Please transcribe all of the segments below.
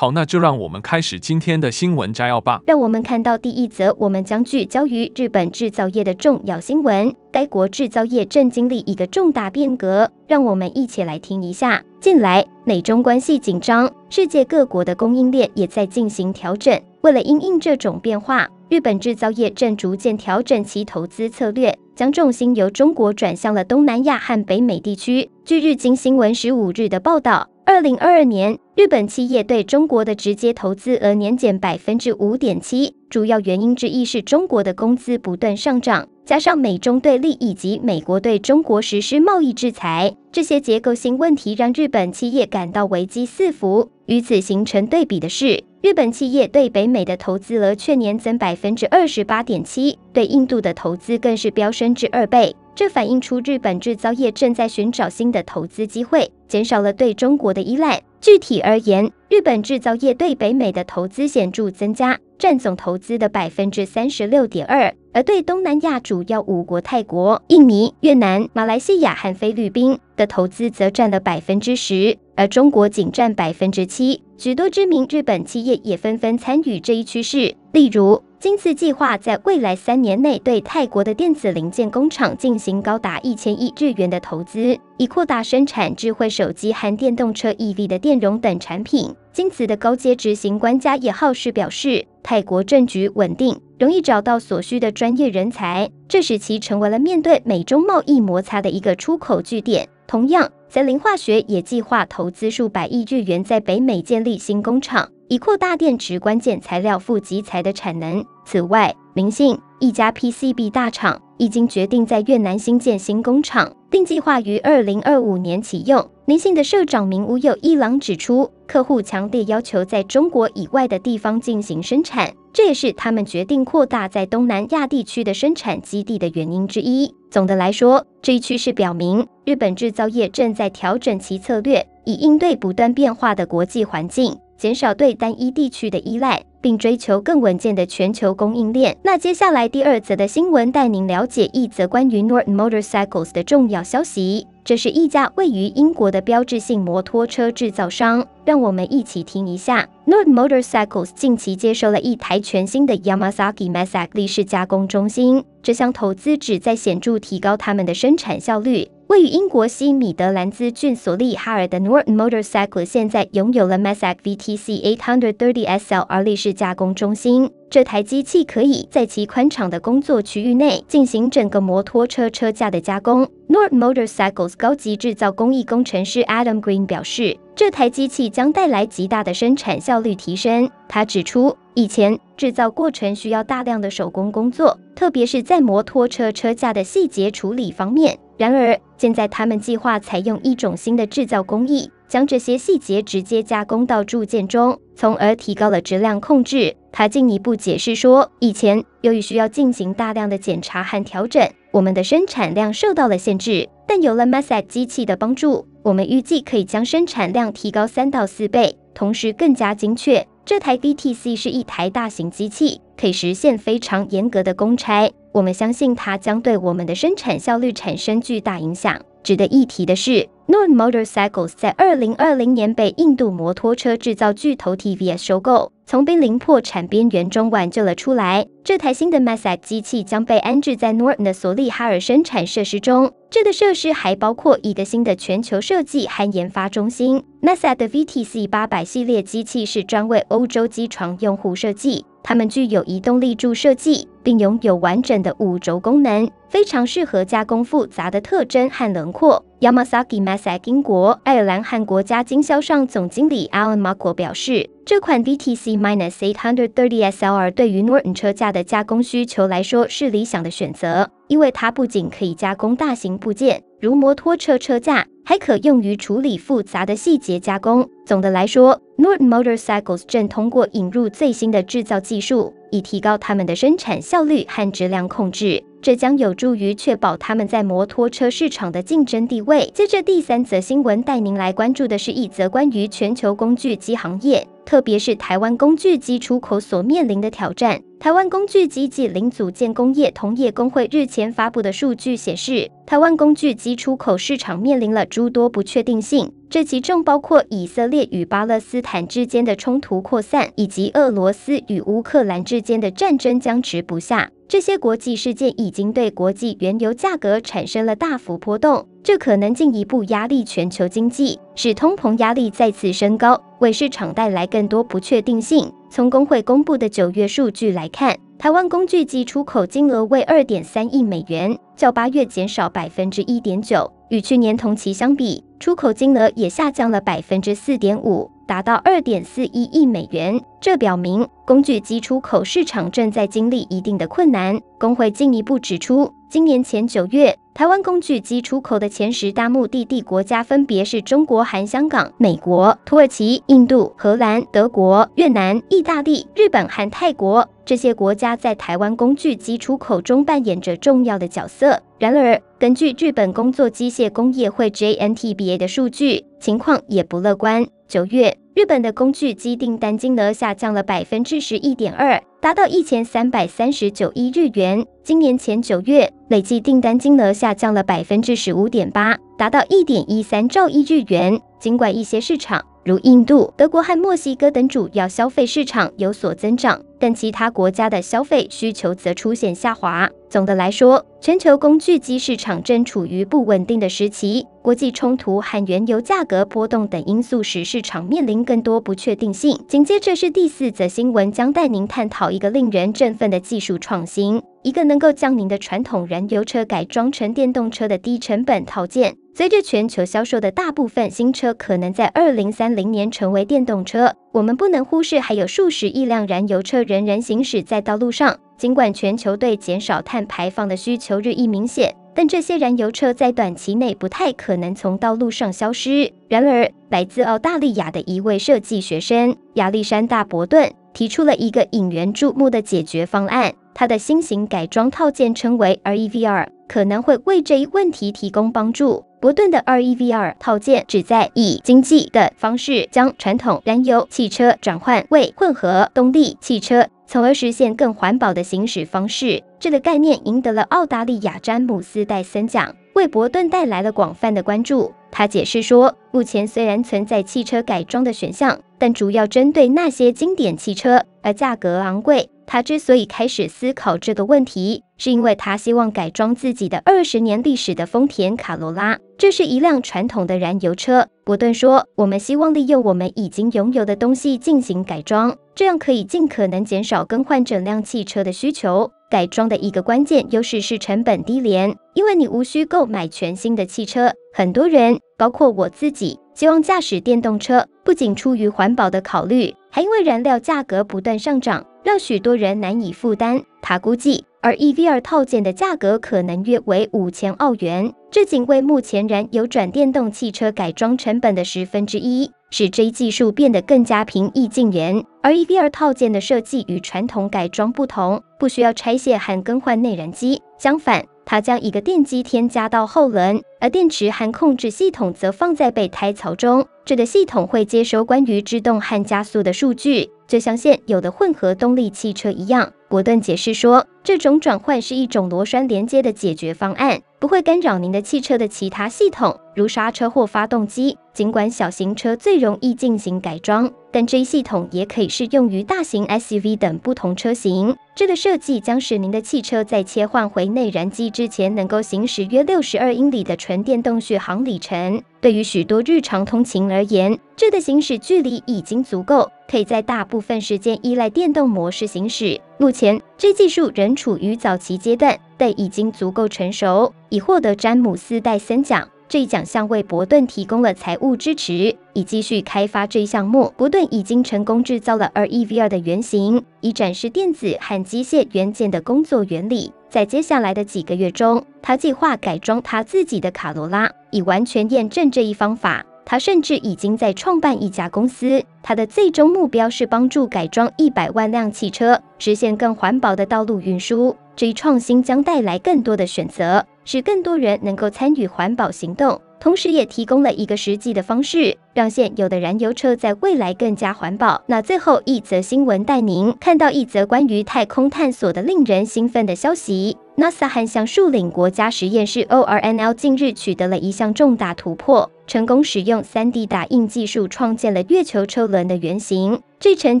好，那就让我们开始今天的新闻摘要吧。让我们看到第一则，我们将聚焦于日本制造业的重要新闻。该国制造业正经历一个重大变革，让我们一起来听一下。近来，美中关系紧张，世界各国的供应链也在进行调整。为了因应这种变化，日本制造业正逐渐调整其投资策略，将重心由中国转向了东南亚和北美地区。据日经新闻十五日的报道。二零二二年，日本企业对中国的直接投资额年减百分之五点七，主要原因之一是中国的工资不断上涨，加上美中对立以及美国对中国实施贸易制裁，这些结构性问题让日本企业感到危机四伏。与此形成对比的是，日本企业对北美的投资额却年增百分之二十八点七，对印度的投资更是飙升至二倍。这反映出日本制造业正在寻找新的投资机会，减少了对中国的依赖。具体而言，日本制造业对北美的投资显著增加，占总投资的百分之三十六点二；而对东南亚主要五国泰国、印尼、越南、马来西亚和菲律宾的投资则占了百分之十，而中国仅占百分之七。许多知名日本企业也纷纷参与这一趋势，例如。今次计划在未来三年内对泰国的电子零件工厂进行高达一千亿日元的投资，以扩大生产智慧手机和电动车 EV 的电容等产品。今次的高阶执行官加野浩士表示，泰国政局稳定，容易找到所需的专业人才，这使其成为了面对美中贸易摩擦的一个出口据点。同样，三菱化学也计划投资数百亿日元在北美建立新工厂。以扩大电池关键材料负极材的产能。此外，明信一家 PCB 大厂已经决定在越南新建新工厂，并计划于二零二五年启用。明信的社长名无有一郎指出，客户强烈要求在中国以外的地方进行生产，这也是他们决定扩大在东南亚地区的生产基地的原因之一。总的来说，这一趋势表明，日本制造业正在调整其策略，以应对不断变化的国际环境。减少对单一地区的依赖，并追求更稳健的全球供应链。那接下来第二则的新闻带您了解一则关于 Norton Motorcycles 的重要消息。这是一家位于英国的标志性摩托车制造商。让我们一起听一下，Norton Motorcycles 近期接收了一台全新的 Yamasaki m a s a k 立式加工中心。这项投资旨在显著提高他们的生产效率。位于英国西米德兰兹郡索利哈尔的 Norton Motorcycle 现在拥有了 Masak VTC 830 SLR 立式加工中心。这台机器可以在其宽敞的工作区域内进行整个摩托车车架的加工。Norton Motorcycles 高级制造工艺工程师 Adam Green 表示，这台机器将带来极大的生产效率提升。他指出，以前制造过程需要大量的手工工作，特别是在摩托车车架的细节处理方面。然而，现在他们计划采用一种新的制造工艺，将这些细节直接加工到铸件中，从而提高了质量控制。他进一步解释说，以前由于需要进行大量的检查和调整，我们的生产量受到了限制。但有了 Massat 机器的帮助，我们预计可以将生产量提高三到四倍，同时更加精确。这台 VTC 是一台大型机器，可以实现非常严格的公差。我们相信它将对我们的生产效率产生巨大影响。值得一提的是，Noon Motorcycles 在二零二零年被印度摩托车制造巨头 TVS 收购，从濒临破产边缘中挽救了出来。这台新的 Masak 机器将被安置在 Norton 的索利哈尔生产设施中。这个设施还包括一个新的全球设计和研发中心。Masak 的 VTC 八百系列机器是专为欧洲机床用户设计。它们具有移动立柱设计，并拥有完整的五轴功能，非常适合加工复杂的特征和轮廓。Yamasaki Masak 英国、爱尔兰和国家经销商总经理 Alan Markle 表示，这款 VTC Minus 830 SLR 对于 Norton 车架的的加工需求来说是理想的选择，因为它不仅可以加工大型部件，如摩托车车架，还可用于处理复杂的细节加工。总的来说，Norton Motorcycles 正通过引入最新的制造技术，以提高他们的生产效率和质量控制。这将有助于确保他们在摩托车市场的竞争地位。接着，第三则新闻带您来关注的是一则关于全球工具机行业，特别是台湾工具机出口所面临的挑战。台湾工具机及零组件工业同业公会日前发布的数据显示，台湾工具机出口市场面临了诸多不确定性，这其中包括以色列与巴勒斯坦之间的冲突扩散，以及俄罗斯与乌克兰之间的战争僵持不下。这些国际事件已经对国际原油价格产生了大幅波动，这可能进一步压力全球经济，使通膨压力再次升高，为市场带来更多不确定性。从工会公布的九月数据来看，台湾工具机出口金额为二点三亿美元，较八月减少百分之一点九，与去年同期相比，出口金额也下降了百分之四点五。达到二点四一亿美元，这表明工具机出口市场正在经历一定的困难。工会进一步指出，今年前九月，台湾工具机出口的前十大目的地国家分别是中国含香港、美国、土耳其、印度、荷兰、德国、越南、意大利、日本和泰国。这些国家在台湾工具机出口中扮演着重要的角色。然而，根据日本工作机械工业会 JNTBA 的数据，情况也不乐观。九月，日本的工具机订单金额下降了百分之十一点二，达到一千三百三十九亿日元。今年前九月，累计订单金额下降了百分之十五点八，达到一点一三兆亿日元。尽管一些市场，如印度、德国和墨西哥等主要消费市场有所增长，但其他国家的消费需求则出现下滑。总的来说，全球工具机市场正处于不稳定的时期，国际冲突和原油价格波动等因素使市场面临更多不确定性。紧接着是第四则新闻，将带您探讨一个令人振奋的技术创新，一个能够将您的传统燃油车改装成电动车的低成本套件。随着全球销售的大部分新车可能在二零三零年成为电动车，我们不能忽视还有数十亿辆燃油车仍然行驶在道路上。尽管全球对减少碳排放的需求日益明显，但这些燃油车在短期内不太可能从道路上消失。然而，来自澳大利亚的一位设计学生亚历山大·伯顿提出了一个引人注目的解决方案。它的新型改装套件称为 REVR，可能会为这一问题提供帮助。伯顿的 REVR 套件旨在以经济的方式将传统燃油汽车转换为混合动力汽车，从而实现更环保的行驶方式。这个概念赢得了澳大利亚詹姆斯戴森奖，为伯顿带来了广泛的关注。他解释说，目前虽然存在汽车改装的选项，但主要针对那些经典汽车，而价格昂贵。他之所以开始思考这个问题，是因为他希望改装自己的二十年历史的丰田卡罗拉。这是一辆传统的燃油车。伯顿说：“我们希望利用我们已经拥有的东西进行改装，这样可以尽可能减少更换整辆汽车的需求。改装的一个关键优势是成本低廉，因为你无需购买全新的汽车。很多人，包括我自己，希望驾驶电动车，不仅出于环保的考虑，还因为燃料价格不断上涨。”让许多人难以负担。他估计而 EVR 套件的价格可能约为五千澳元，这仅为目前燃油转电动汽车改装成本的十分之一，使这一技术变得更加平易近人。而 EVR 套件的设计与传统改装不同，不需要拆卸和更换内燃机，相反，它将一个电机添加到后轮，而电池和控制系统则放在备胎槽中。这个系统会接收关于制动和加速的数据。就像现有的混合动力汽车一样，果断解释说，这种转换是一种螺栓连接的解决方案，不会干扰您的汽车的其他系统，如刹车或发动机。尽管小型车最容易进行改装，但这一系统也可以适用于大型 SUV 等不同车型。这个设计将使您的汽车在切换回内燃机之前，能够行驶约六十二英里的纯电动续航里程。对于许多日常通勤而言，这的行驶距离已经足够，可以在大部分时间依赖电动模式行驶。目前，这技术仍处于早期阶段，但已经足够成熟，以获得詹姆斯戴森奖。这一奖项为伯顿提供了财务支持，以继续开发这一项目。伯顿已经成功制造了 REV2 的原型，以展示电子和机械元件的工作原理。在接下来的几个月中，他计划改装他自己的卡罗拉，以完全验证这一方法。他甚至已经在创办一家公司，他的最终目标是帮助改装一百万辆汽车，实现更环保的道路运输。这一创新将带来更多的选择，使更多人能够参与环保行动，同时也提供了一个实际的方式，让现有的燃油车在未来更加环保。那最后一则新闻带您看到一则关于太空探索的令人兴奋的消息。NASA 和橡树岭国家实验室 （ORNL） 近日取得了一项重大突破，成功使用 3D 打印技术创建了月球车轮的原型。这成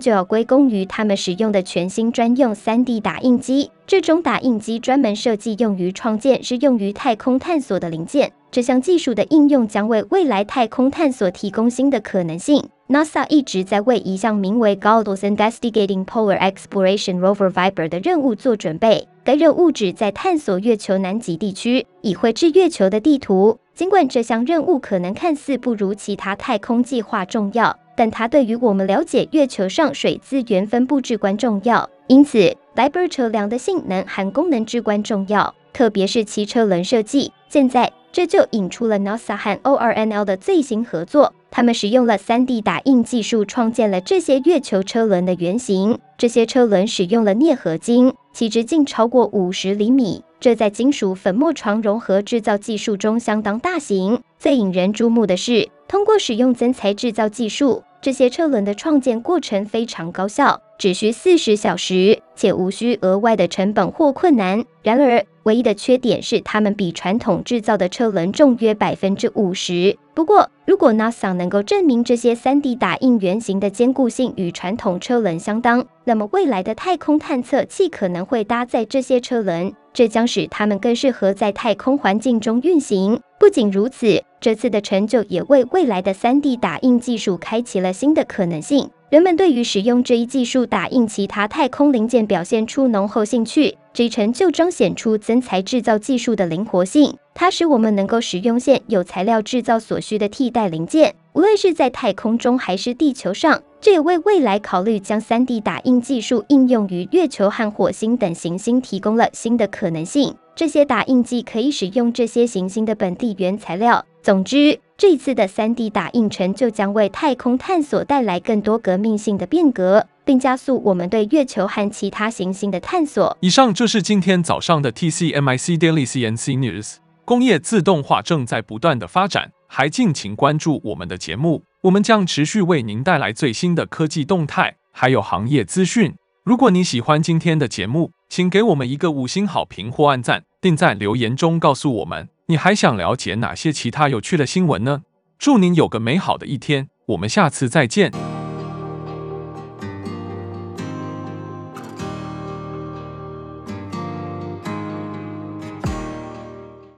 就要归功于他们使用的全新专用 3D 打印机。这种打印机专门设计用于创建是用于太空探索的零件。这项技术的应用将为未来太空探索提供新的可能性。NASA 一直在为一项名为 Goggles Investigating Polar Exploration Rover Viper 的任务做准备。该任务旨在探索月球南极地区，以绘制月球的地图。尽管这项任务可能看似不如其他太空计划重要，但它对于我们了解月球上水资源分布至关重要。因此，Viper 车辆的性能和功能至关重要，特别是其车轮设计。现在。这就引出了 NASA 和 ORNL 的最新合作。他们使用了 3D 打印技术创建了这些月球车轮的原型。这些车轮使用了镍合金，其直径超过五十厘米，这在金属粉末床融合制造技术中相当大型。最引人注目的是，通过使用增材制造技术，这些车轮的创建过程非常高效，只需四十小时，且无需额外的成本或困难。然而，唯一的缺点是，它们比传统制造的车轮重约百分之五十。不过，如果 NASA 能够证明这些 3D 打印原型的坚固性与传统车轮相当，那么未来的太空探测器可能会搭载这些车轮，这将使它们更适合在太空环境中运行。不仅如此，这次的成就也为未来的 3D 打印技术开启了新的可能性。人们对于使用这一技术打印其他太空零件表现出浓厚兴趣。这一成就彰显出增材制造技术的灵活性，它使我们能够使用现有材料制造所需的替代零件，无论是在太空中还是地球上。这也为未来考虑将 3D 打印技术应用于月球和火星等行星提供了新的可能性。这些打印机可以使用这些行星的本地原材料。总之，这次的 3D 打印成就将为太空探索带来更多革命性的变革，并加速我们对月球和其他行星的探索。以上就是今天早上的 TCMIC Daily CNC News。工业自动化正在不断的发展，还敬请关注我们的节目，我们将持续为您带来最新的科技动态，还有行业资讯。如果你喜欢今天的节目，请给我们一个五星好评或按赞，并在留言中告诉我们。你还想了解哪些其他有趣的新闻呢？祝您有个美好的一天，我们下次再见。